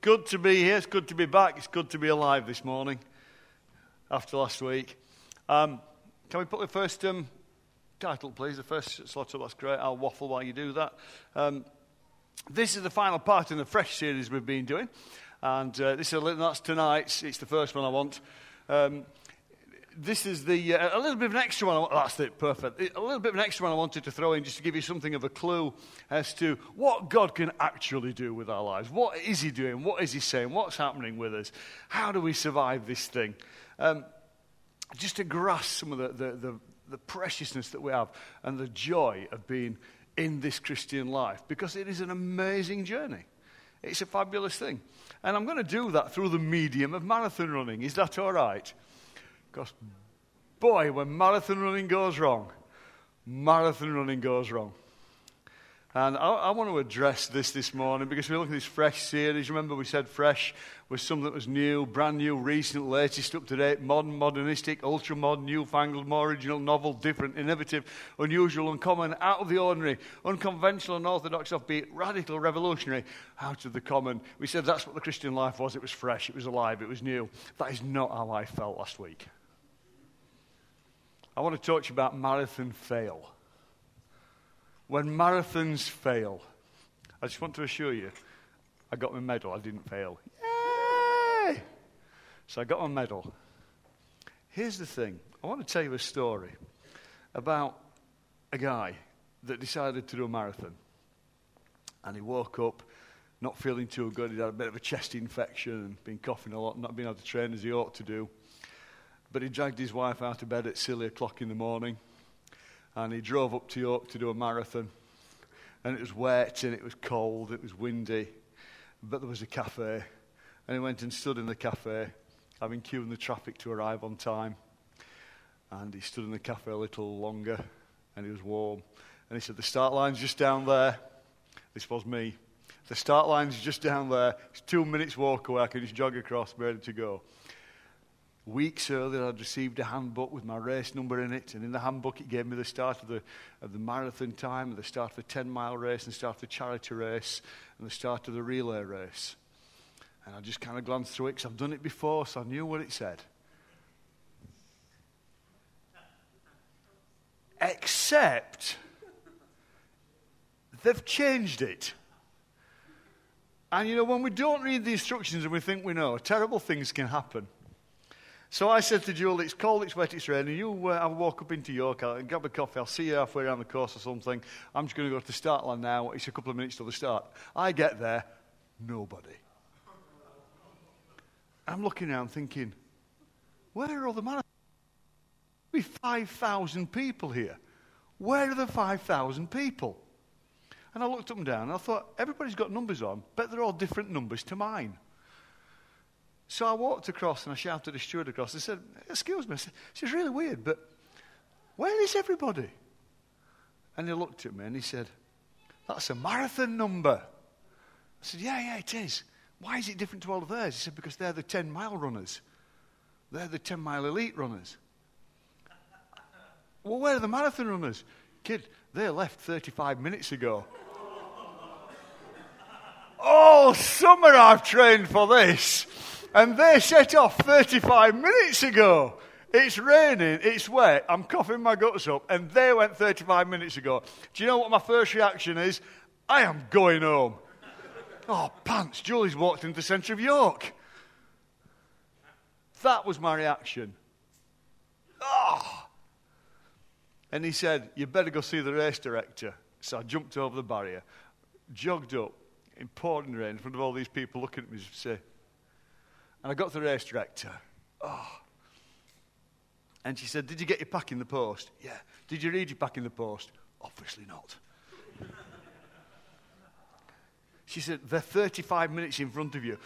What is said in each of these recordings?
good to be here. It's good to be back. It's good to be alive this morning after last week. Um, can we put the first um, title, please? The first slot up. That's great. I'll waffle while you do that. Um, this is the final part in the Fresh series we've been doing. And uh, this is a, that's tonight's. It's the first one I want. This is the uh, a little bit of an extra one. Oh, that's it, perfect. A little bit of an extra one I wanted to throw in just to give you something of a clue as to what God can actually do with our lives. What is He doing? What is He saying? What's happening with us? How do we survive this thing? Um, just to grasp some of the, the, the, the preciousness that we have and the joy of being in this Christian life because it is an amazing journey. It's a fabulous thing. And I'm going to do that through the medium of marathon running. Is that all right? Because, boy, when marathon running goes wrong, marathon running goes wrong. And I, I, want to address this this morning because we look at this fresh series. Remember, we said fresh was something that was new, brand new, recent, latest, up to date, modern, modernistic, ultra modern, newfangled, more original, novel, different, innovative, unusual, uncommon, out of the ordinary, unconventional, unorthodox, offbeat, radical, revolutionary, out of the common. We said that's what the Christian life was. It was fresh, it was alive, it was new. That is not how I felt last week. I want to talk to you about marathon fail. When marathons fail, I just want to assure you, I got my medal. I didn't fail. Yay! So I got my medal. Here's the thing I want to tell you a story about a guy that decided to do a marathon. And he woke up not feeling too good. He'd had a bit of a chest infection and been coughing a lot, not being able to train as he ought to do. But he dragged his wife out of bed at silly o'clock in the morning and he drove up to York to do a marathon. And it was wet and it was cold, it was windy, but there was a cafe. And he went and stood in the cafe, having queued in the traffic to arrive on time. And he stood in the cafe a little longer, and he was warm. And he said, The start line's just down there. This was me. The start line's just down there. It's two minutes walk away. I can just jog across, ready to go. Weeks earlier, I'd received a handbook with my race number in it, and in the handbook, it gave me the start of the, of the marathon time, the start of the 10 mile race, and the start of the charity race, and the start of the relay race. And I just kind of glanced through it because I've done it before, so I knew what it said. Except they've changed it. And you know, when we don't read the instructions and we think we know, terrible things can happen. So I said to Julie, it's cold, it's wet, it's raining. You uh, a walk up into York, I'll grab a coffee, I'll see you halfway around the course or something. I'm just going to go to the start line now. It's a couple of minutes till the start. I get there, nobody. I'm looking around thinking, where are all the marathons? Be 5,000 people here. Where are the 5,000 people? And I looked up and down and I thought, everybody's got numbers on, but they're all different numbers to mine. So I walked across and I shouted a steward across. I said, Excuse me. I Said, This is really weird, but where is everybody? And he looked at me and he said, That's a marathon number. I said, Yeah, yeah, it is. Why is it different to all of theirs? He said, Because they're the 10 mile runners. They're the 10 mile elite runners. well, where are the marathon runners? Kid, they left 35 minutes ago. oh, summer I've trained for this. And they set off 35 minutes ago. It's raining, it's wet, I'm coughing my guts up, and they went 35 minutes ago. Do you know what my first reaction is? I am going home. Oh, pants, Julie's walked into the centre of York. That was my reaction. Oh. And he said, You better go see the race director. So I jumped over the barrier, jogged up in pouring rain in front of all these people looking at me say, and I got to the race director. Oh. And she said, Did you get your pack in the post? Yeah. Did you read your pack in the post? Obviously not. she said, They're 35 minutes in front of you.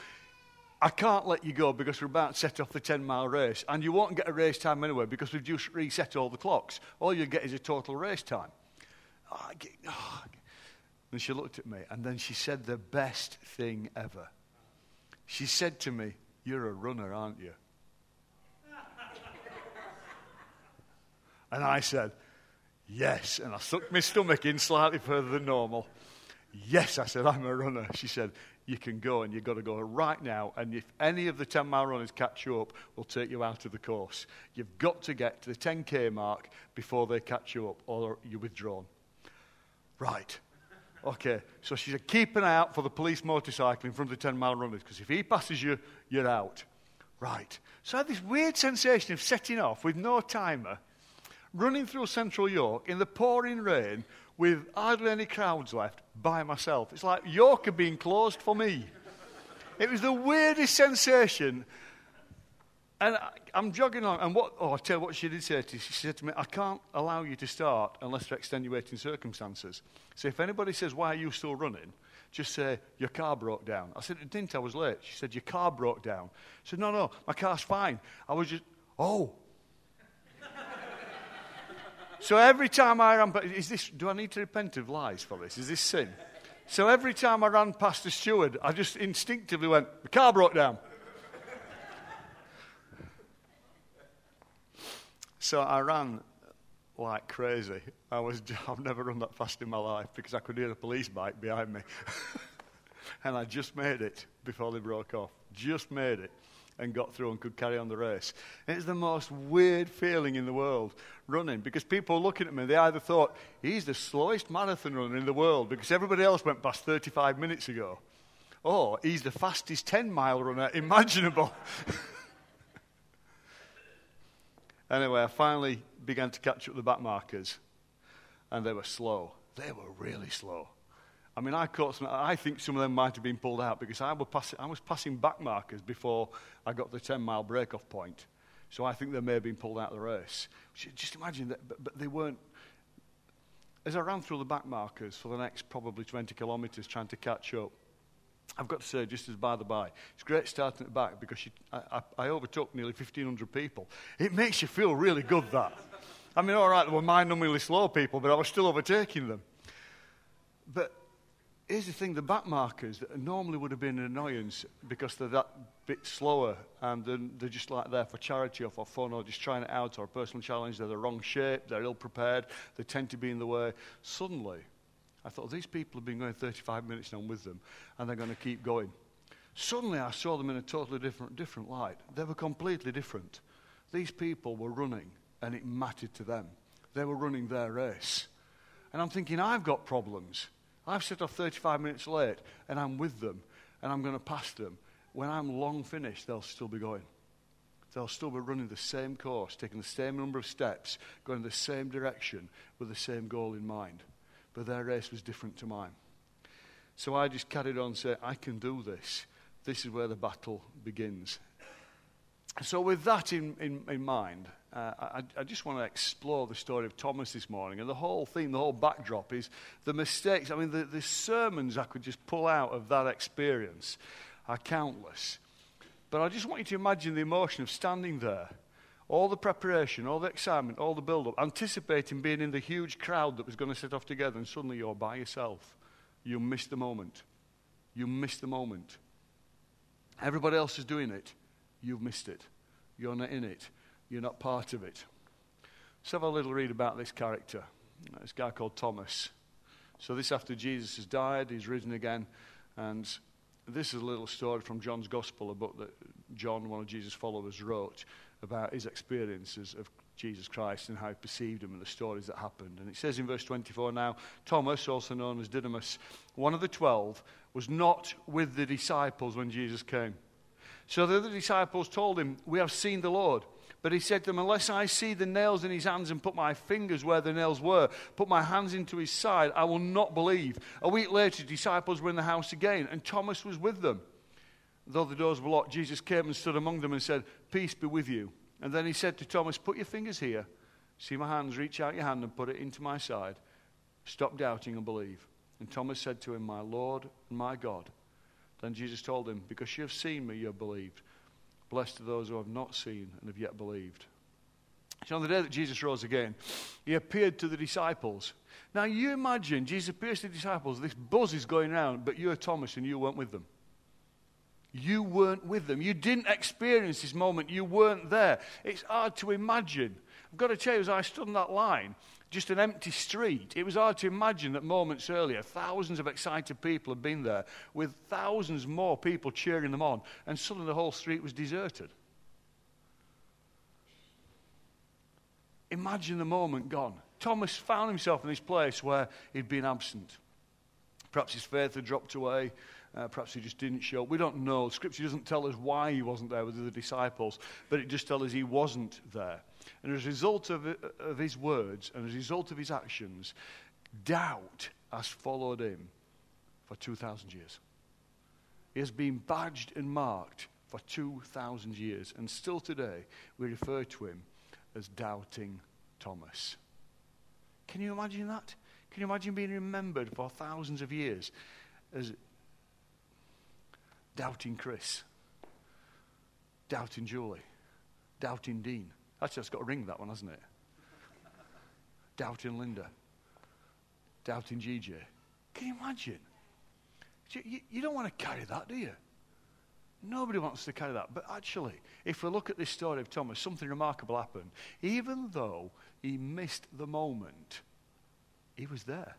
I can't let you go because we're about to set off the 10 mile race. And you won't get a race time anyway because we've just reset all the clocks. All you get is a total race time. Oh, get, ah, oh. And she looked at me and then she said the best thing ever. She said to me, you're a runner, aren't you? and I said, Yes. And I sucked my stomach in slightly further than normal. Yes, I said, I'm a runner. She said, you can go, and you've got to go right now. And if any of the 10 mile runners catch you up, we'll take you out of the course. You've got to get to the 10k mark before they catch you up, or you're withdrawn. Right. Okay, so she said, keep an eye out for the police motorcycle in front of the 10 mile runners, because if he passes you, you're out. Right. So I had this weird sensation of setting off with no timer, running through central York in the pouring rain with hardly any crowds left by myself. It's like York had been closed for me. It was the weirdest sensation. And I, am jogging along, and what, oh, I tell you what she did say to me. She said to me, I can't allow you to start unless there are extenuating circumstances. So if anybody says, Why are you still running? Just say, Your car broke down. I said, It didn't, I was late. She said, Your car broke down. I said, No, no, my car's fine. I was just, Oh, so every time I ran, is this, do I need to repent of lies for this? Is this sin? So every time I ran past the steward, I just instinctively went, the car broke down. So I ran like crazy. I was, I've never run that fast in my life because I could hear a police bike behind me. and I just made it before they broke off. Just made it and got through and could carry on the race. It's the most weird feeling in the world running because people looking at me, they either thought, he's the slowest marathon runner in the world because everybody else went past 35 minutes ago, or he's the fastest 10 mile runner imaginable. anyway, I finally began to catch up the back markers, and they were slow. They were really slow. I mean, I caught some, I think some of them might have been pulled out because I was, passing, I was passing back markers before I got the 10 mile break-off point. So I think they may have been pulled out of the race. Just imagine that, but, but they weren't. As I ran through the back markers for the next probably 20 kilometres trying to catch up, I've got to say, just as by the by, it's great starting at the back because you, I, I, I overtook nearly 1,500 people. It makes you feel really good, that. I mean, all right, they were mind-numbingly slow people, but I was still overtaking them. But here's the thing the back markers that normally would have been an annoyance because they're that bit slower and they're, they're just like there for charity or for fun or just trying it out or a personal challenge. They're the wrong shape, they're ill prepared, they tend to be in the way. Suddenly, I thought, these people have been going 35 minutes now with them and they're going to keep going. Suddenly, I saw them in a totally different, different light. They were completely different. These people were running and it mattered to them. They were running their race. And I'm thinking, I've got problems. I've set off 35 minutes late and I'm with them and I'm going to pass them. When I'm long finished, they'll still be going. They'll still be running the same course, taking the same number of steps, going the same direction with the same goal in mind. But their race was different to mine. So I just carried on saying, I can do this. This is where the battle begins. So, with that in, in, in mind, uh, I, I, just want to explore the story of Thomas this morning. And the whole theme, the whole backdrop is the mistakes. I mean, the, the sermons I could just pull out of that experience are countless. But I just want you to imagine the emotion of standing there, all the preparation, all the excitement, all the build up, anticipating being in the huge crowd that was going to set off together, and suddenly you're by yourself. You miss the moment. You miss the moment. Everybody else is doing it you've missed it. You're not in it. You're not part of it. Let's have a little read about this character. This guy called Thomas. So, this after Jesus has died, he's risen again, and this is a little story from John's Gospel, a book that John, one of Jesus' followers, wrote about his experiences of Jesus Christ and how he perceived him and the stories that happened. And it says in verse 24 now, Thomas, also known as Didymus, one of the twelve, was not with the disciples when Jesus came. So the other disciples told him, We have seen the Lord. But he said to them, Unless I see the nails in his hands and put my fingers where the nails were, put my hands into his side, I will not believe. A week later, the disciples were in the house again, and Thomas was with them. Though the doors were locked, Jesus came and stood among them and said, Peace be with you. And then he said to Thomas, Put your fingers here. See my hands, reach out your hand and put it into my side. Stop doubting and believe. And Thomas said to him, My Lord and my God. Then Jesus told him, Because you have seen me, you have believed. Blessed are those who have not seen and have yet believed. So on the day that Jesus rose again, he appeared to the disciples. Now you imagine Jesus appears to the disciples, this buzz is going around, but you're Thomas and you weren't with them. You weren't with them. You didn't experience this moment. You weren't there. It's hard to imagine. I've got to tell you, as I stood on that line, just an empty street. It was hard to imagine that moments earlier, thousands of excited people had been there with thousands more people cheering them on, and suddenly the whole street was deserted. Imagine the moment gone. Thomas found himself in this place where he'd been absent. Perhaps his faith had dropped away. Uh, perhaps he just didn't show up. We don't know. Scripture doesn't tell us why he wasn't there with the disciples, but it just tells us he wasn't there. And as a result of, of his words and as a result of his actions, doubt has followed him for 2,000 years. He has been badged and marked for 2,000 years. And still today, we refer to him as Doubting Thomas. Can you imagine that? Can you imagine being remembered for thousands of years as Doubting Chris, Doubting Julie, Doubting Dean? Actually, it's got a ring, that one, hasn't it? Doubting Linda, Doubting GJ. Can you imagine? You, you don't want to carry that, do you? Nobody wants to carry that. But actually, if we look at this story of Thomas, something remarkable happened. Even though he missed the moment, he was there.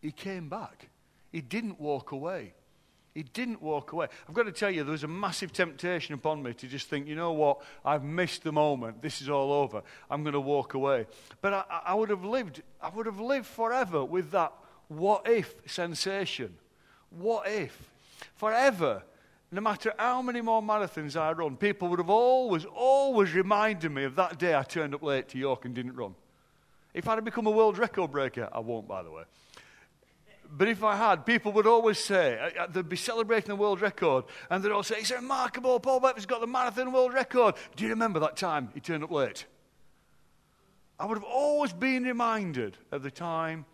He came back. He didn't walk away. He didn't walk away. I've got to tell you, there was a massive temptation upon me to just think, you know what, I've missed the moment. This is all over. I'm going to walk away. But I, I would have lived, I would have lived forever with that what if sensation. What if? Forever no matter how many more marathons I run, people would have always, always reminded me of that day I turned up late to York and didn't run. If I'd have become a world record breaker, I won't, by the way. But if I had, people would always say, uh, uh, they'd be celebrating the world record, and they'd all say, It's remarkable, Paul Bettman's got the marathon world record. Do you remember that time he turned up late? I would have always been reminded of the time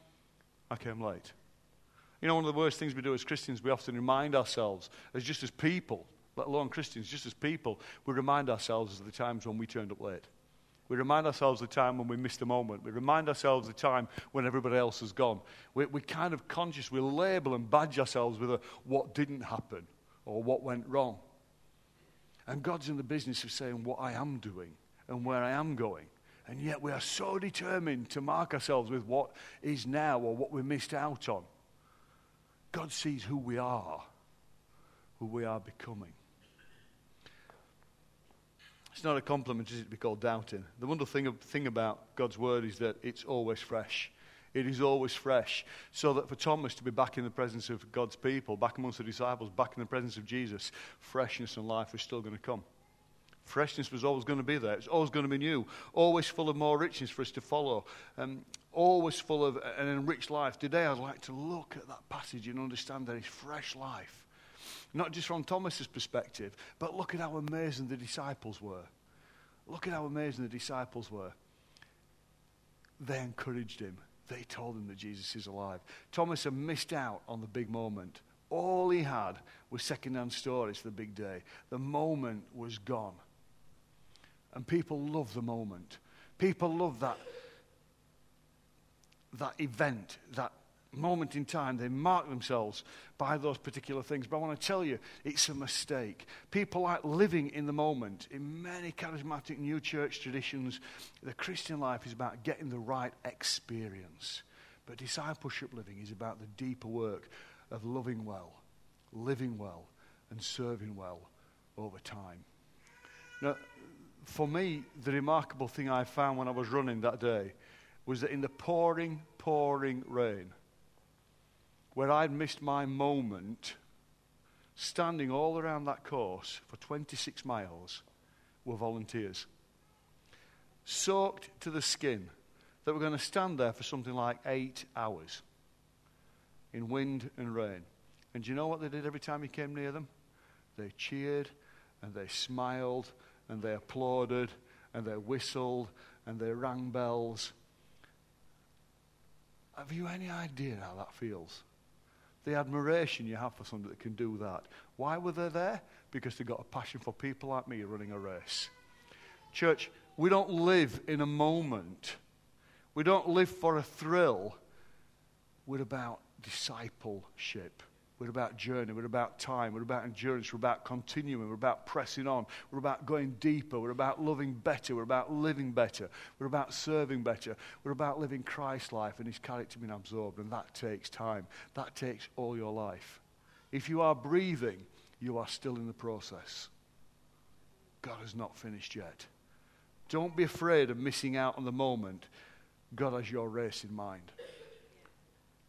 I came late. You know, one of the worst things we do as Christians, we often remind ourselves, as just as people, let alone Christians, just as people, we remind ourselves of the times when we turned up late. We remind ourselves of the time when we missed a moment. We remind ourselves of the time when everybody else has gone. We, we kind of conscious, we label and badge ourselves with a, what didn't happen or what went wrong. And God's in the business of saying what I am doing and where I am going. And yet we are so determined to mark ourselves with what is now or what we missed out on. God sees who we are, who we are becoming. It's not a compliment, is it, to be called doubting? The wonderful thing, thing about God's word is that it's always fresh. It is always fresh. So that for Thomas to be back in the presence of God's people, back amongst the disciples, back in the presence of Jesus, freshness and life is still going to come. Freshness was always going to be there. It's always going to be new. Always full of more richness for us to follow. Um, always full of an enriched life. Today, I'd like to look at that passage and understand that it's fresh life. Not just from Thomas's perspective, but look at how amazing the disciples were. Look at how amazing the disciples were. They encouraged him. They told him that Jesus is alive. Thomas had missed out on the big moment. All he had was second-hand stories for the big day. The moment was gone. And people love the moment. People love that, that event, that moment in time. They mark themselves by those particular things. But I want to tell you, it's a mistake. People like living in the moment. In many charismatic new church traditions, the Christian life is about getting the right experience. But discipleship living is about the deeper work of loving well, living well, and serving well over time. Now, for me, the remarkable thing I found when I was running that day was that in the pouring, pouring rain, where I'd missed my moment, standing all around that course for 26 miles were volunteers, soaked to the skin, that were going to stand there for something like eight hours in wind and rain. And do you know what they did every time you came near them? They cheered and they smiled and they applauded and they whistled and they rang bells. Have you any idea how that feels? The admiration you have for somebody that can do that. Why were they there? Because they got a passion for people like me running a race. Church, we don't live in a moment. We don't live for a thrill. We're about discipleship. We're about journey. We're about time. We're about endurance. We're about continuing. We're about pressing on. We're about going deeper. We're about loving better. We're about living better. We're about serving better. We're about living Christ's life and his character being absorbed. And that takes time. That takes all your life. If you are breathing, you are still in the process. God has not finished yet. Don't be afraid of missing out on the moment. God has your race in mind.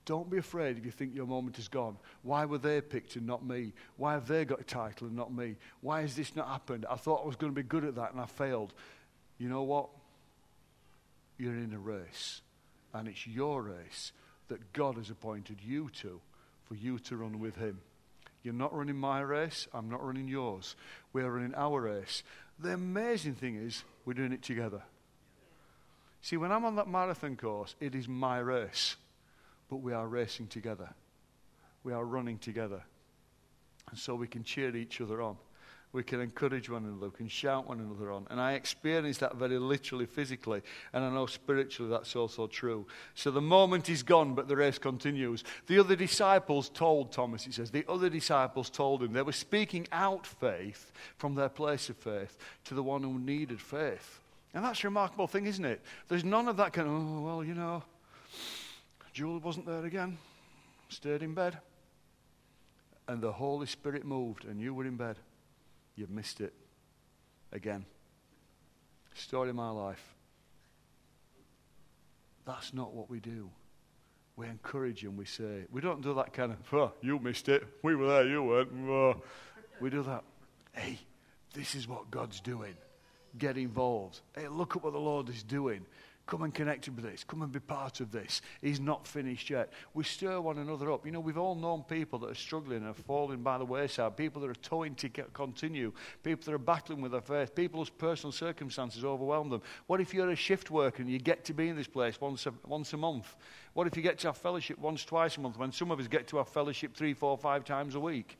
Don't be afraid if you think your moment is gone. Why were they picked and not me? Why have they got a title and not me? Why has this not happened? I thought I was going to be good at that and I failed. You know what? You're in a race, and it's your race that God has appointed you to for you to run with Him. You're not running my race, I'm not running yours. We're running our race. The amazing thing is, we're doing it together. See, when I'm on that marathon course, it is my race but we are racing together. We are running together. And so we can cheer each other on. We can encourage one another. We can shout one another on. And I experience that very literally, physically. And I know spiritually that's also true. So the moment is gone, but the race continues. The other disciples told Thomas, it says, the other disciples told him they were speaking out faith from their place of faith to the one who needed faith. And that's a remarkable thing, isn't it? There's none of that kind of, oh, well, you know, Jewel wasn't there again, stayed in bed, and the Holy Spirit moved, and you were in bed. You've missed it again. Story of my life. That's not what we do. We encourage and we say, we don't do that kind of, oh, you missed it. We were there, you weren't. Oh. We do that. Hey, this is what God's doing. Get involved. Hey, look at what the Lord is doing. Come and connect with this. Come and be part of this. He's not finished yet. We stir one another up. You know, we've all known people that are struggling and are falling by the wayside, people that are towing to continue, people that are battling with their faith, people whose personal circumstances overwhelm them. What if you're a shift worker and you get to be in this place once a, once a month? What if you get to have fellowship once, twice a month when some of us get to have fellowship three, four, five times a week?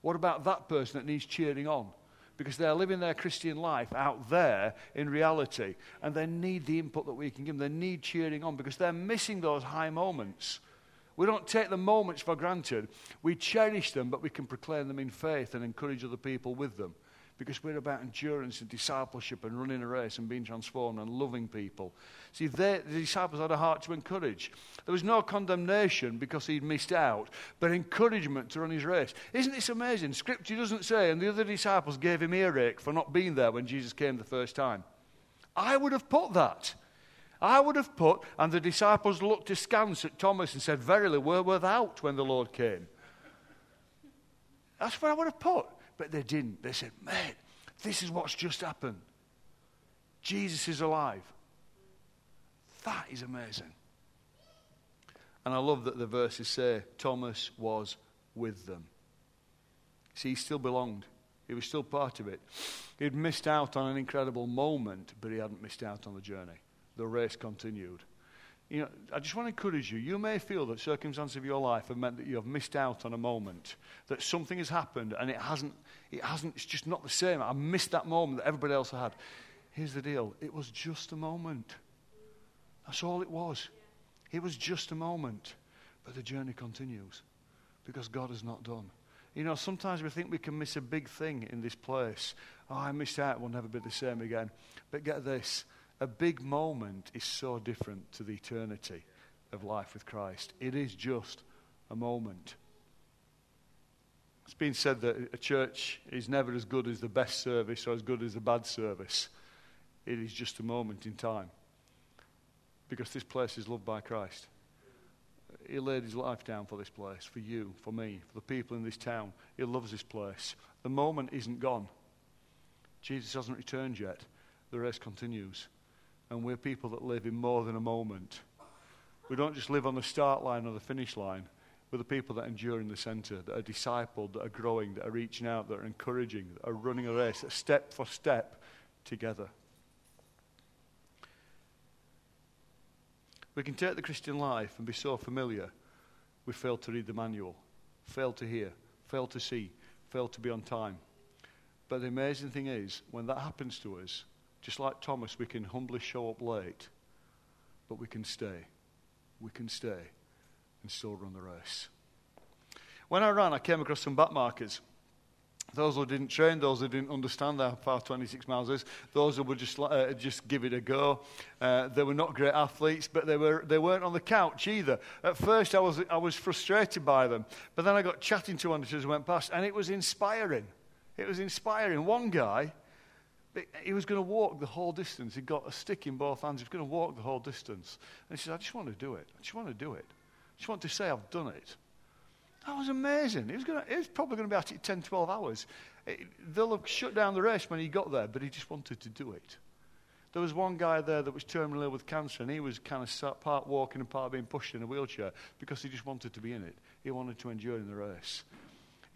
What about that person that needs cheering on? Because they're living their Christian life out there in reality. And they need the input that we can give them. They need cheering on because they're missing those high moments. We don't take the moments for granted. We cherish them, but we can proclaim them in faith and encourage other people with them because we're about endurance and discipleship and running a race and being transformed and loving people. See, they, the disciples had a heart to encourage. There was no condemnation because he'd missed out, but encouragement to run his race. Isn't this amazing? Scripture doesn't say, and the other disciples gave him earache for not being there when Jesus came the first time. I would have put that. I would have put, and the disciples looked askance at Thomas and said, Verily, we're without when the Lord came. That's what I would have put. But they didn't. They said, Mate, this is what's just happened. Jesus is alive. That is amazing. And I love that the verses say Thomas was with them. See, he still belonged. He was still part of it. He'd missed out on an incredible moment, but he hadn't missed out on the journey. The race continued. You know, I just want to encourage you. You may feel that circumstances of your life have meant that you have missed out on a moment, that something has happened and it hasn't, it hasn't, it's just not the same. I missed that moment that everybody else had. Here's the deal it was just a moment. That's all it was. It was just a moment. But the journey continues because God is not done. You know, sometimes we think we can miss a big thing in this place. Oh, I missed out, we'll never be the same again. But get this a big moment is so different to the eternity of life with Christ. It is just a moment. It's been said that a church is never as good as the best service or as good as the bad service. It is just a moment in time. Because this place is loved by Christ. He laid his life down for this place, for you, for me, for the people in this town. He loves this place. The moment isn't gone. Jesus hasn't returned yet. The race continues. And we're people that live in more than a moment. We don't just live on the start line or the finish line. We're the people that endure in the center, that are discipled, that are growing, that are reaching out, that are encouraging, that are running a race, step for step together. We can take the Christian life and be so familiar, we fail to read the manual, fail to hear, fail to see, fail to be on time. But the amazing thing is, when that happens to us, just like Thomas, we can humbly show up late, but we can stay. We can stay and still run the race. When I ran, I came across some back markers. Those who didn't train, those who didn't understand how far 26 miles is, those who would just, uh, just give it a go. Uh, they were not great athletes, but they, were, they weren't on the couch either. At first, I was, I was frustrated by them, but then I got chatting to one as I went past, and it was inspiring. It was inspiring. One guy, he was going to walk the whole distance. He got a stick in both hands. He was going to walk the whole distance. And he said, I just want to do it. I just want to do it. I just want to say I've done it. That was amazing. He was, going to, he was probably going to be at it 10, 12 hours. Eh, it, they'll have shut down the race when he got there, but he just wanted to do it. There was one guy there that was terminally ill with cancer, and he was kind of sat part walking and part being pushed in a wheelchair because he just wanted to be in it. He wanted to endure in the race.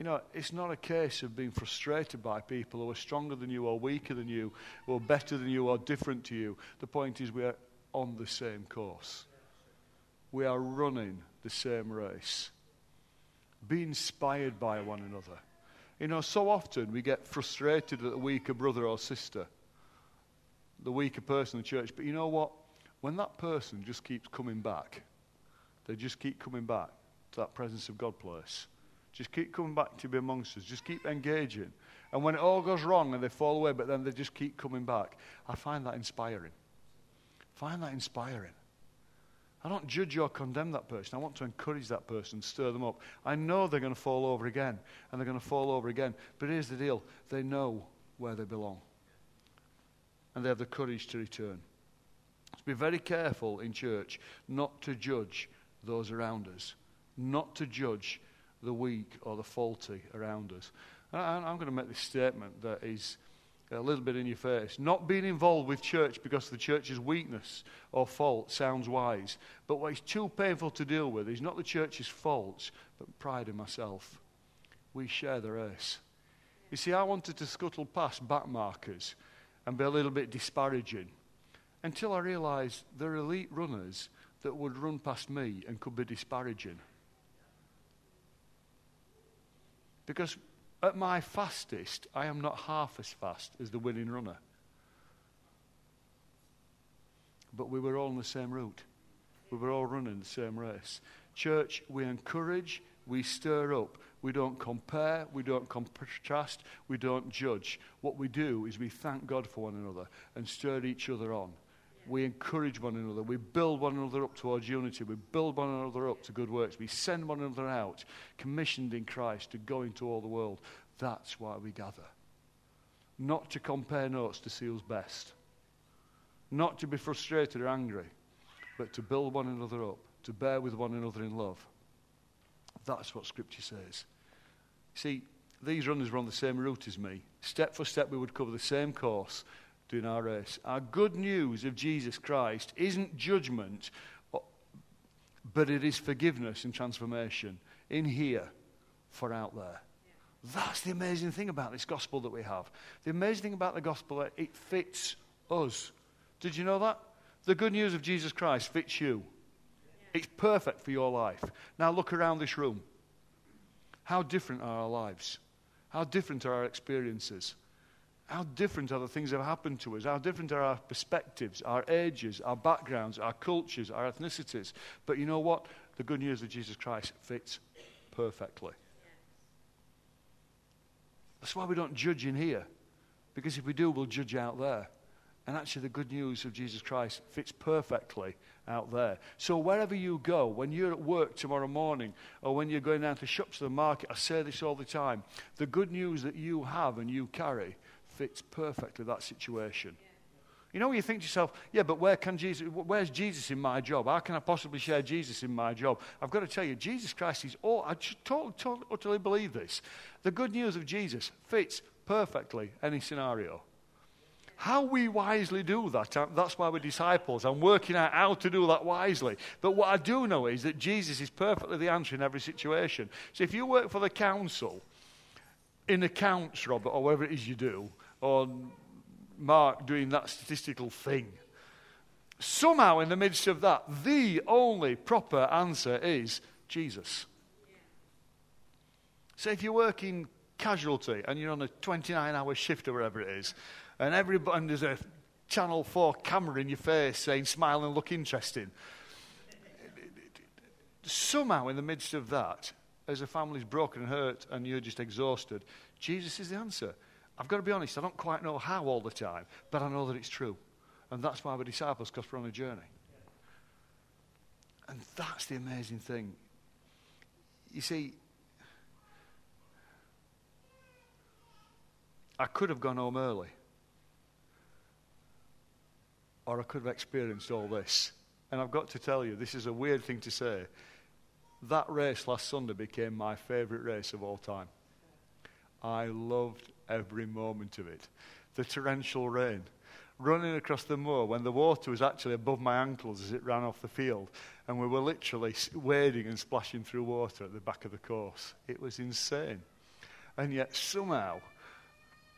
You know, it's not a case of being frustrated by people who are stronger than you or weaker than you or better than you or different to you. The point is, we are on the same course. We are running the same race. Be inspired by one another. You know, so often we get frustrated at the weaker brother or sister, the weaker person in the church. But you know what? When that person just keeps coming back, they just keep coming back to that presence of God place just keep coming back to be amongst us. Just keep engaging. And when it all goes wrong and they fall away, but then they just keep coming back, I find that inspiring. find that inspiring. I don't judge or condemn that person. I want to encourage that person, stir them up. I know they're going to fall over again, and they're going to fall over again. But here's the deal they know where they belong, and they have the courage to return. So be very careful in church not to judge those around us, not to judge the weak or the faulty around us. I'm going to make this statement that is a little bit in your face. Not being involved with church because of the church's weakness or fault sounds wise. But what is too painful to deal with is not the church's faults, but pride in myself. We share the race. You see, I wanted to scuttle past back markers and be a little bit disparaging until I realised there are elite runners that would run past me and could be disparaging. Because at my fastest, I am not half as fast as the winning runner. But we were all on the same route. We were all running the same race. Church, we encourage, we stir up. We don't compare, we don't contrast, we don't judge. What we do is we thank God for one another and stir each other on. We encourage one another. We build one another up towards unity. We build one another up to good works. We send one another out, commissioned in Christ to go into all the world. That's why we gather. Not to compare notes to see who's best. Not to be frustrated or angry, but to build one another up, to bear with one another in love. That's what Scripture says. See, these runners were on the same route as me. Step for step, we would cover the same course doing our race. Our good news of Jesus Christ isn't judgment, but it is forgiveness and transformation in here for out there. That's the amazing thing about this gospel that we have. The amazing thing about the gospel that it fits us. Did you know that? The good news of Jesus Christ fits you. It's perfect for your life. Now look around this room. How different are our lives? How different are our experiences? How different are the things that have happened to us? How different are our perspectives, our ages, our backgrounds, our cultures, our ethnicities? But you know what? The good news of Jesus Christ fits perfectly. That's why we don't judge in here. Because if we do, we'll judge out there. And actually, the good news of Jesus Christ fits perfectly out there. So, wherever you go, when you're at work tomorrow morning or when you're going down to shops to the market, I say this all the time the good news that you have and you carry fits perfectly that situation. You know, you think to yourself, yeah, but where can Jesus, where's Jesus in my job? How can I possibly share Jesus in my job? I've got to tell you, Jesus Christ is all, I totally, totally, believe this. The good news of Jesus fits perfectly any scenario. How we wisely do that, uh, that's why we're disciples. I'm working out how to do that wisely. But what I do know is that Jesus is perfectly the answer in every situation. So if you work for the council, in accounts, Robert, or whatever it is you do, or Mark doing that statistical thing. Somehow, in the midst of that, the only proper answer is Jesus. So if you're working casualty and you're on a 29 hour shift or whatever it is, and, everybody, and there's a Channel 4 camera in your face saying, smile and look interesting. Somehow, in the midst of that, as a family's broken and hurt and you're just exhausted, Jesus is the answer. I've got to be honest, I don't quite know how all the time, but I know that it's true. And that's why we're disciples, because we're on a journey. And that's the amazing thing. You see, I could have gone home early, or I could have experienced all this. And I've got to tell you, this is a weird thing to say. That race last Sunday became my favourite race of all time. I loved every moment of it. The torrential rain, running across the moor when the water was actually above my ankles as it ran off the field, and we were literally wading and splashing through water at the back of the course. It was insane. And yet, somehow,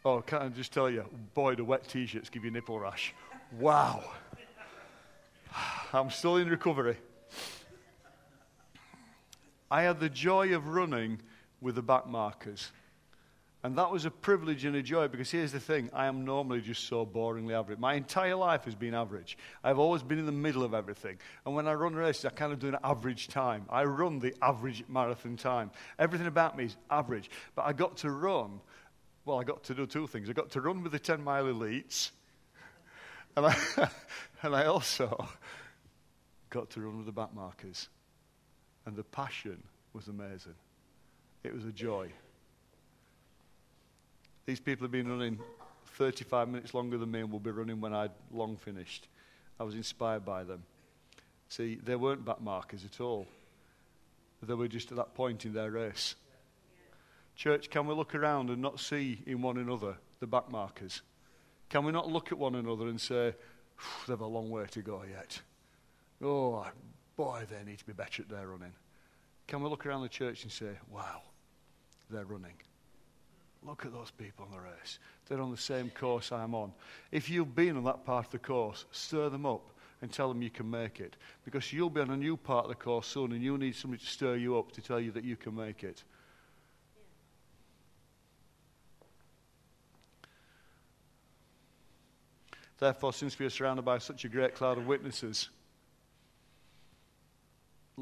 oh, can't I just tell you, boy, the wet t shirts give you nipple rash. Wow. I'm still in recovery. I had the joy of running with the back markers. And that was a privilege and a joy because here's the thing I am normally just so boringly average. My entire life has been average. I've always been in the middle of everything. And when I run races, I kind of do an average time. I run the average marathon time. Everything about me is average. But I got to run, well, I got to do two things. I got to run with the 10 mile elites, and I, and I also got to run with the back markers. And the passion was amazing. It was a joy. These people have been running 35 minutes longer than me and will be running when I'd long finished. I was inspired by them. See, they weren't backmarkers at all. They were just at that point in their race. Church, can we look around and not see in one another the backmarkers? Can we not look at one another and say, they've a long way to go yet? Oh, boy, they need to be better at their running. Can we look around the church and say, wow, they're running? Look at those people on the race. They're on the same course I'm on. If you've been on that part of the course, stir them up and tell them you can make it. Because you'll be on a new part of the course soon and you'll need somebody to stir you up to tell you that you can make it. Therefore, since we are surrounded by such a great cloud of witnesses,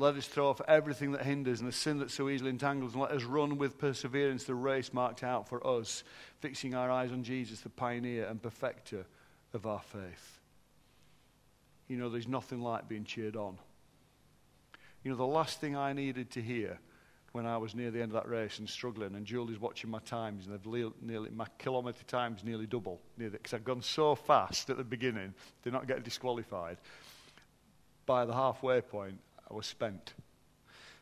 let us throw off everything that hinders and the sin that so easily entangles, and let us run with perseverance the race marked out for us, fixing our eyes on Jesus, the pioneer and perfecter of our faith. You know, there's nothing like being cheered on. You know, the last thing I needed to hear when I was near the end of that race and struggling, and Julie's watching my times, and they've nearly, my kilometre times nearly double, because I've gone so fast at the beginning, they're not getting disqualified. By the halfway point, I was spent.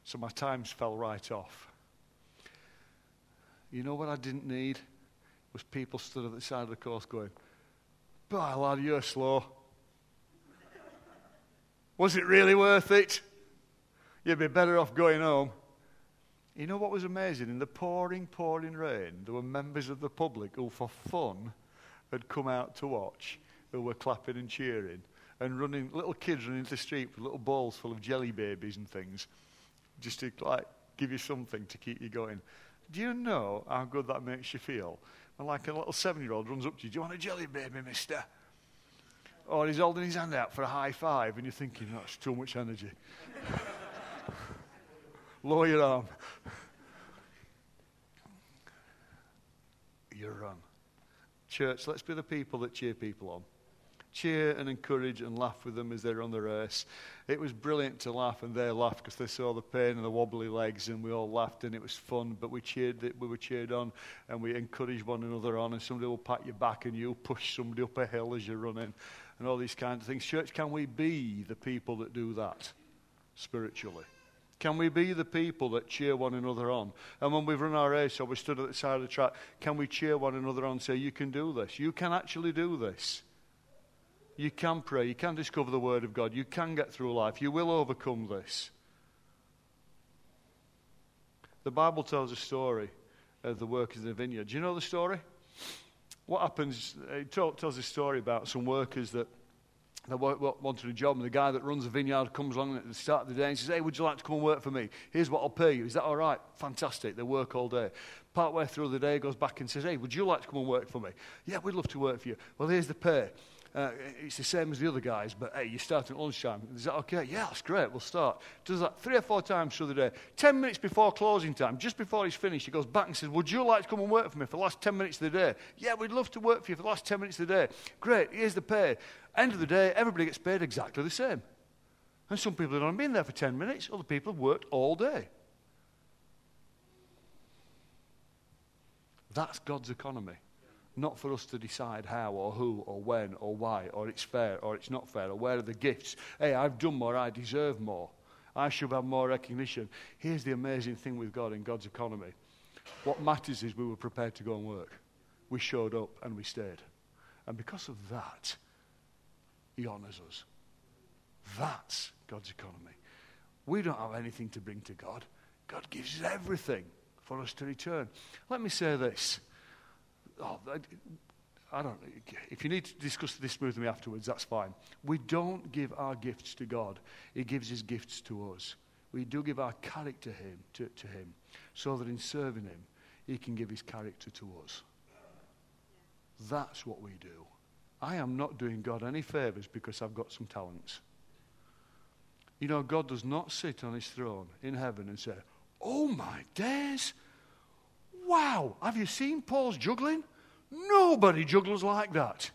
So my times fell right off. You know what I didn't need? Was people stood at the side of the course going, Boy, lad, you're slow. was it really worth it? You'd be better off going home. You know what was amazing? In the pouring, pouring rain, there were members of the public who, for fun, had come out to watch, who were clapping and cheering and running, little kids running into the street with little balls full of jelly babies and things, just to like give you something to keep you going. Do you know how good that makes you feel? When like a little seven-year-old runs up to you, do you want a jelly baby, mister? Or he's holding his hand out for a high five, and you're thinking, that's too much energy. Lower your arm. You run. Church, let's be the people that cheer people on cheer and encourage and laugh with them as they're on the race. It was brilliant to laugh, and they laughed because they saw the pain and the wobbly legs, and we all laughed, and it was fun. But we cheered, we were cheered on, and we encouraged one another on, and somebody will pat you back, and you'll push somebody up a hill as you're running, and all these kinds of things. Church, can we be the people that do that spiritually? Can we be the people that cheer one another on? And when we've run our race or we stood at the side of the track, can we cheer one another on and say, You can do this? You can actually do this. You can pray. You can discover the Word of God. You can get through life. You will overcome this. The Bible tells a story of the workers in the vineyard. Do you know the story? What happens? It tells a story about some workers that they wanted a job, and the guy that runs the vineyard comes along at the start of the day and says, Hey, would you like to come and work for me? Here's what I'll pay you. Is that all right? Fantastic. They work all day. Partway through the day, goes back and says, Hey, would you like to come and work for me? Yeah, we'd love to work for you. Well, here's the pay Uh, it's the same as the other guys, but hey, you start at lunchtime. Is that okay? Yeah, that's great. We'll start. Does that three or four times through the day. Ten minutes before closing time, just before he's finished, he goes back and says, Would you like to come and work for me for the last 10 minutes of the day? Yeah, we'd love to work for you for the last 10 minutes of the day. Great, here's the pay. End of the day, everybody gets paid exactly the same. And some people have only been there for 10 minutes, other people have worked all day. That's God's economy. Not for us to decide how or who or when or why or it's fair or it's not fair or where are the gifts. Hey, I've done more, I deserve more. I should have more recognition. Here's the amazing thing with God in God's economy. What matters is we were prepared to go and work. We showed up and we stayed. And because of that, He honours us. That's God's economy. We don't have anything to bring to God. God gives us everything for us to return. Let me say this. Oh, I, don't If you need to discuss this with me afterwards, that's fine. We don't give our gifts to God. He gives his gifts to us. We do give our character him, to, to him so that in serving him, he can give his character to us. That's what we do. I am not doing God any favors because I've got some talents. You know, God does not sit on his throne in heaven and say, Oh my days! Wow, have you seen Paul's juggling? Nobody juggles like that.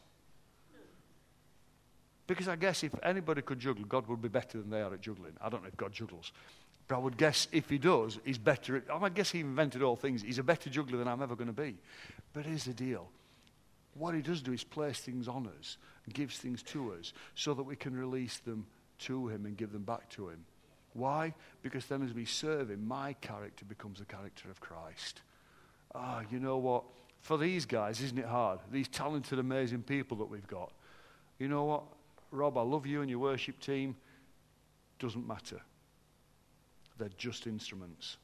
Because I guess if anybody could juggle, God would be better than they are at juggling. I don't know if God juggles. But I would guess if he does, he's better at, I guess he invented all things. He's a better juggler than I'm ever going to be. But here's the deal. What he does do is place things on us, gives things to us, so that we can release them to him and give them back to him. Why? Because then as we serve him, my character becomes the character of Christ. Ah, you know what? For these guys, isn't it hard? These talented, amazing people that we've got. You know what? Rob, I love you and your worship team. Doesn't matter. They're just instruments.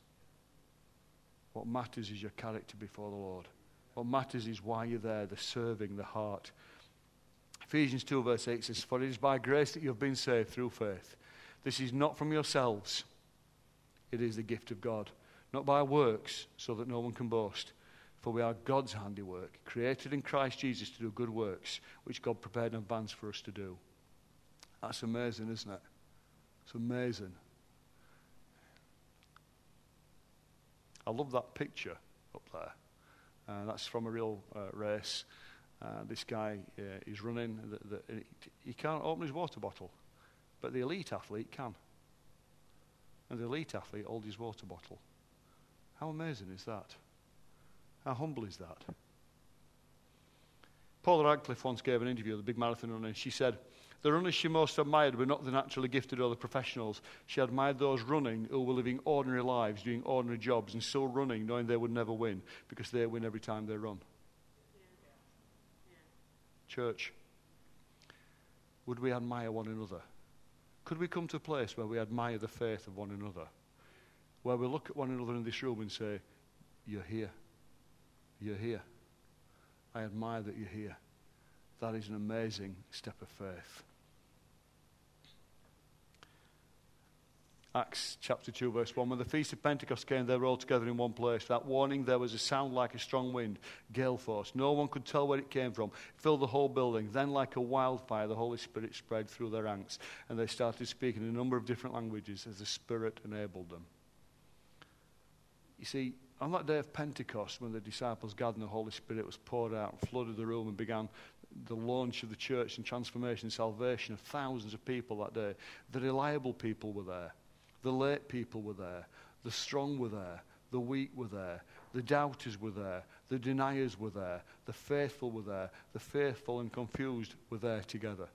What matters is your character before the Lord. What matters is why you're there, the serving, the heart. Ephesians 2, verse 8 says, For it is by grace that you have been saved through faith. This is not from yourselves, it is the gift of God, not by works, so that no one can boast. For we are God's handiwork, created in Christ Jesus to do good works, which God prepared in advance for us to do. That's amazing, isn't it? It's amazing. I love that picture up there. Uh, that's from a real uh, race. Uh, this guy uh, is running. The, the, he can't open his water bottle, but the elite athlete can. And the elite athlete holds his water bottle. How amazing is that? How humble is that? Paula Radcliffe once gave an interview, the big marathon runner, and she said, The runners she most admired were not the naturally gifted or the professionals. She admired those running who were living ordinary lives, doing ordinary jobs, and still running, knowing they would never win because they win every time they run. Church, would we admire one another? Could we come to a place where we admire the faith of one another? Where we look at one another in this room and say, You're here. You're here. I admire that you're here. That is an amazing step of faith. Acts chapter 2, verse 1. When the feast of Pentecost came, they were all together in one place. That warning, there was a sound like a strong wind, gale force. No one could tell where it came from. It filled the whole building. Then, like a wildfire, the Holy Spirit spread through their ranks, and they started speaking in a number of different languages as the Spirit enabled them. You see, on that day of Pentecost, when the disciples gathered and the Holy Spirit was poured out and flooded the room and began the launch of the church and transformation and salvation of thousands of people that day, the reliable people were there. The late people were there. The strong were there. The weak were there. The doubters were there. The deniers were there. The faithful were there. The faithful and confused were there together.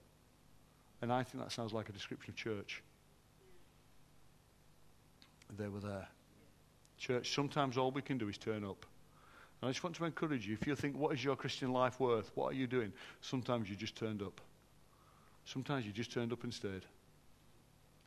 And I think that sounds like a description of church. They were there. Church, sometimes all we can do is turn up. And I just want to encourage you if you think, what is your Christian life worth? What are you doing? Sometimes you just turned up. Sometimes you just turned up and stayed.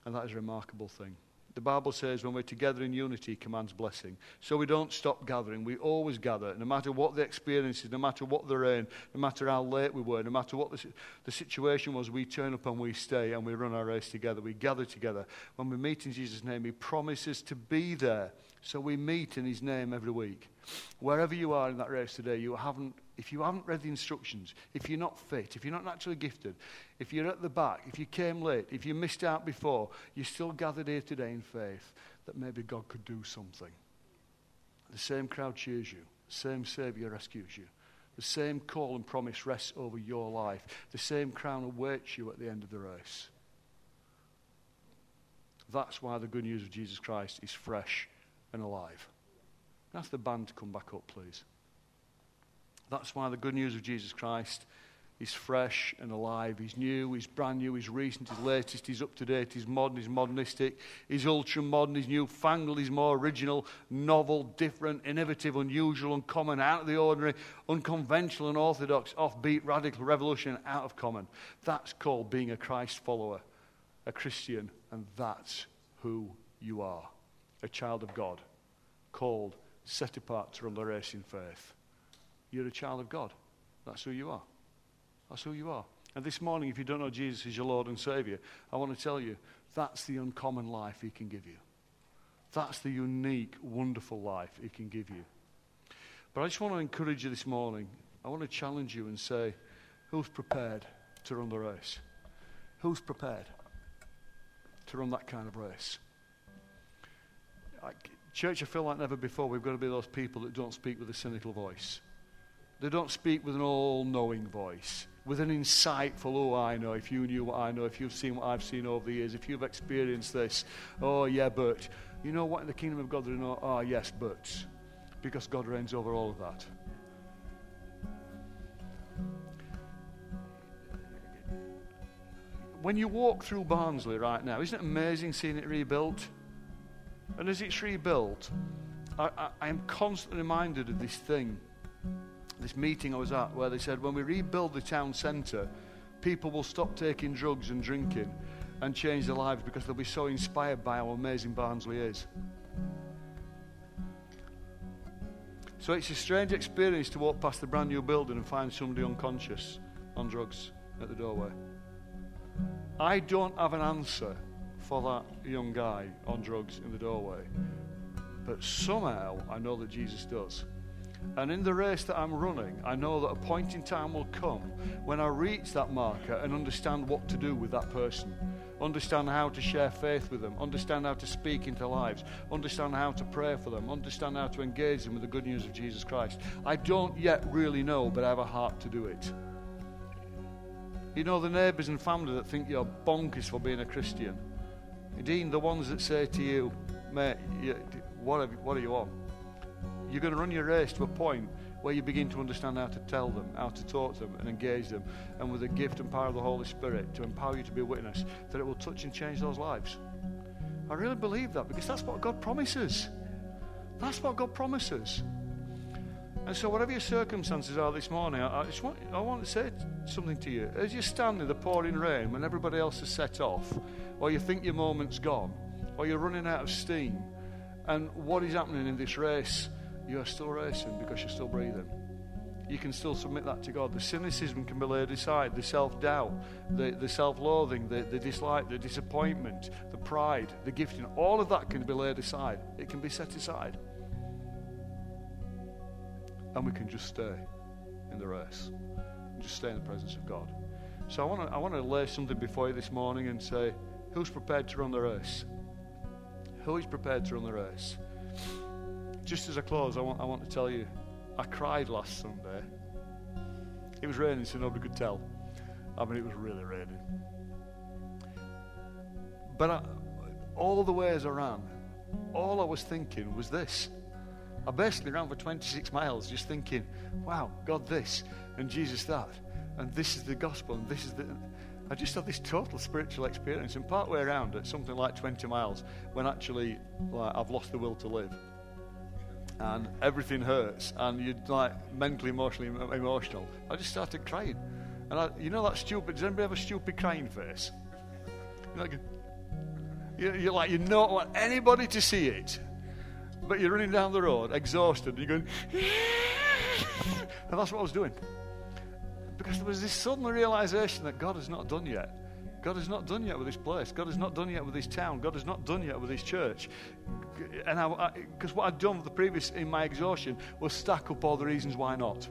And that is a remarkable thing. The Bible says when we're together in unity, commands blessing. So we don't stop gathering. We always gather, no matter what the experience is, no matter what the rain, no matter how late we were, no matter what the, the situation was, we turn up and we stay and we run our race together. We gather together. When we meet in Jesus' name, He promises to be there. So we meet in His name every week. Wherever you are in that race today, you haven't if you haven't read the instructions, if you're not fit, if you're not naturally gifted, if you're at the back, if you came late, if you missed out before, you're still gathered here today in faith that maybe God could do something. The same crowd cheers you, the same Saviour rescues you, the same call and promise rests over your life, the same crown awaits you at the end of the race. That's why the good news of Jesus Christ is fresh and alive. Ask the band to come back up, please. That's why the good news of Jesus Christ is fresh and alive. He's new, he's brand new, he's recent, he's latest, he's up to date, he's modern, he's modernistic, he's ultra modern, he's newfangled, he's more original, novel, different, innovative, unusual, uncommon, out of the ordinary, unconventional, unorthodox, offbeat, radical, revolution, out of common. That's called being a Christ follower, a Christian, and that's who you are a child of God, called, set apart to run the race in faith. You're a child of God. That's who you are. That's who you are. And this morning, if you don't know Jesus as your Lord and Savior, I want to tell you that's the uncommon life He can give you. That's the unique, wonderful life He can give you. But I just want to encourage you this morning. I want to challenge you and say, who's prepared to run the race? Who's prepared to run that kind of race? Church, I feel like never before we've got to be those people that don't speak with a cynical voice. They don't speak with an all knowing voice, with an insightful, oh, I know, if you knew what I know, if you've seen what I've seen over the years, if you've experienced this, oh, yeah, but. You know what in the kingdom of God there they know? Oh, yes, but. Because God reigns over all of that. When you walk through Barnsley right now, isn't it amazing seeing it rebuilt? And as it's rebuilt, I, I, I am constantly reminded of this thing this meeting I was at where they said when we rebuild the town centre, people will stop taking drugs and drinking and change their lives because they'll be so inspired by how amazing Barnsley is. So it's a strange experience to walk past the brand new building and find somebody unconscious on drugs at the doorway. I don't have an answer for that young guy on drugs in the doorway, but somehow I know that Jesus does. And in the race that I'm running, I know that a point in time will come when I reach that marker and understand what to do with that person, understand how to share faith with them, understand how to speak into lives, understand how to pray for them, understand how to engage them with the good news of Jesus Christ. I don't yet really know, but I have a heart to do it. You know, the neighbours and family that think you're bonkers for being a Christian. Dean, the ones that say to you, mate, what, have, what are you on? You're going to run your race to a point where you begin to understand how to tell them, how to talk to them, and engage them, and with the gift and power of the Holy Spirit to empower you to be a witness, that it will touch and change those lives. I really believe that because that's what God promises. That's what God promises. And so, whatever your circumstances are this morning, I, just want, I want to say something to you. As you stand in the pouring rain when everybody else has set off, or you think your moment's gone, or you're running out of steam, and what is happening in this race you are still racing because you're still breathing. You can still submit that to God. The cynicism can be laid aside, the self doubt, the, the self loathing, the, the dislike, the disappointment, the pride, the gifting. All of that can be laid aside. It can be set aside. And we can just stay in the race, just stay in the presence of God. So I want to I want to lay something before you this morning and say, who's prepared to run the race? Who is prepared to run the race? just as I close, I want, I want to tell you, I cried last Sunday. It was raining, so nobody could tell. I mean, it was really raining. But I, all the ways I ran, all I was thinking was this. I basically ran for 26 miles just thinking, wow, God this, and Jesus that, and this is the gospel, and this is the. I just had this total spiritual experience, and part way around at something like 20 miles, when actually like, I've lost the will to live and everything hurts, and you're like mentally, emotionally emotional. I just started crying. And I, you know that stupid, does anybody have a stupid crying face? You're like, you're like, you don't want anybody to see it, but you're running down the road exhausted, and you're going, and that's what I was doing. Because there was this sudden realization that God has not done yet. God is not done yet with this place. God is not done yet with this town. God is not done yet with this church. And I, because what I'd done with the previous in my exhaustion was stack up all the reasons why not.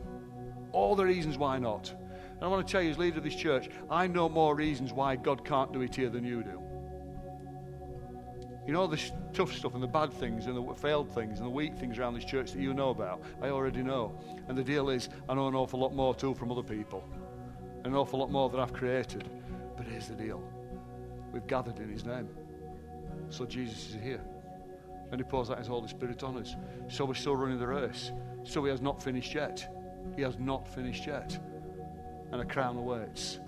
All the reasons why not. And I want to tell you, as leader of this church, I know more reasons why God can't do it here than you do. You know the tough stuff and the bad things and the failed things and the weak things around this church that you know about. I already know. And the deal is, I know an awful lot more too from other people. An awful lot more than I've created. But here's the deal we've gathered in His name. So Jesus is here. And He pours out His Holy Spirit on us. So we're still running the race. So He has not finished yet. He has not finished yet. And a crown awaits.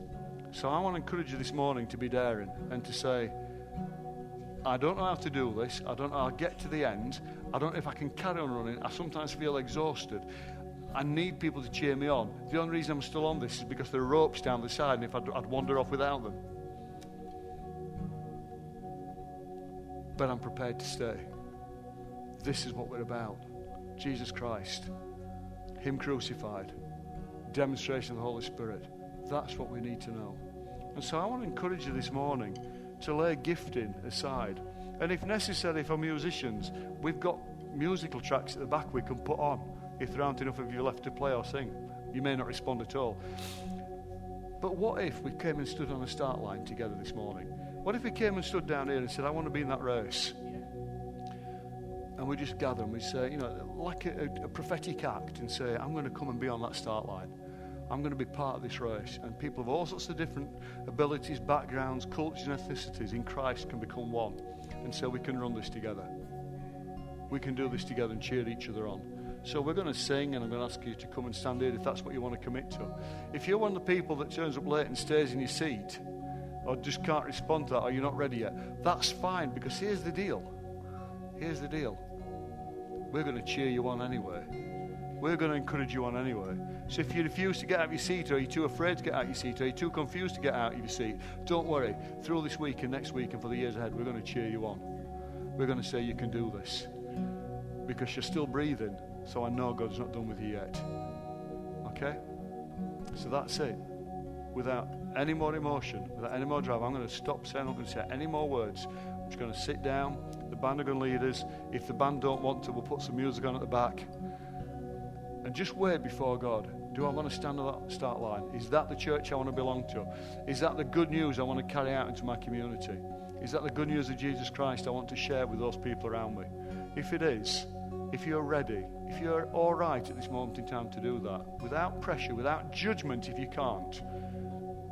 So I want to encourage you this morning to be daring and to say, I don't know how to do this. I don't know to get to the end. I don't know if I can carry on running. I sometimes feel exhausted. I need people to cheer me on. The only reason I'm still on this is because there are ropes down the side, and if I'd, I'd wander off without them. But I'm prepared to stay. This is what we're about Jesus Christ, Him crucified, demonstration of the Holy Spirit. That's what we need to know. And so I want to encourage you this morning to lay gifting aside. And if necessary for musicians, we've got musical tracks at the back we can put on if there aren't enough of you left to play or sing. You may not respond at all. But what if we came and stood on the start line together this morning? What if we came and stood down here and said, I want to be in that race? And we just gather and we say, you know, like a, a prophetic act and say, I'm going to come and be on that start line. I'm going to be part of this race. And people of all sorts of different abilities, backgrounds, cultures, and ethnicities in Christ can become one. And so we can run this together. We can do this together and cheer each other on. So we're going to sing, and I'm going to ask you to come and stand here if that's what you want to commit to. If you're one of the people that turns up late and stays in your seat, or just can't respond to that, or you're not ready yet, that's fine because here's the deal. Here's the deal. We're going to cheer you on anyway. We're going to encourage you on anyway. So if you refuse to get out of your seat, or you're too afraid to get out of your seat, or you're too confused to get out of your seat, don't worry. Through this week and next week and for the years ahead, we're going to cheer you on. We're going to say you can do this because you're still breathing. So I know God's not done with you yet. Okay? So that's it. Without any more emotion, without any more drive, I'm going to stop saying, I'm going to say any more words. I'm just going to sit down. The band are going to lead us. If the band don't want to, we'll put some music on at the back. And just wait before God. Do I want to stand on that start line? Is that the church I want to belong to? Is that the good news I want to carry out into my community? Is that the good news of Jesus Christ I want to share with those people around me? If it is, if you're ready, if you're all right at this moment in time to do that, without pressure, without judgment if you can't,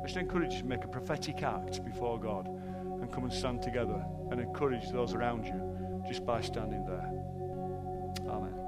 I just encourage you to make a prophetic act before God and come and stand together and encourage those around you just by standing there. Amen.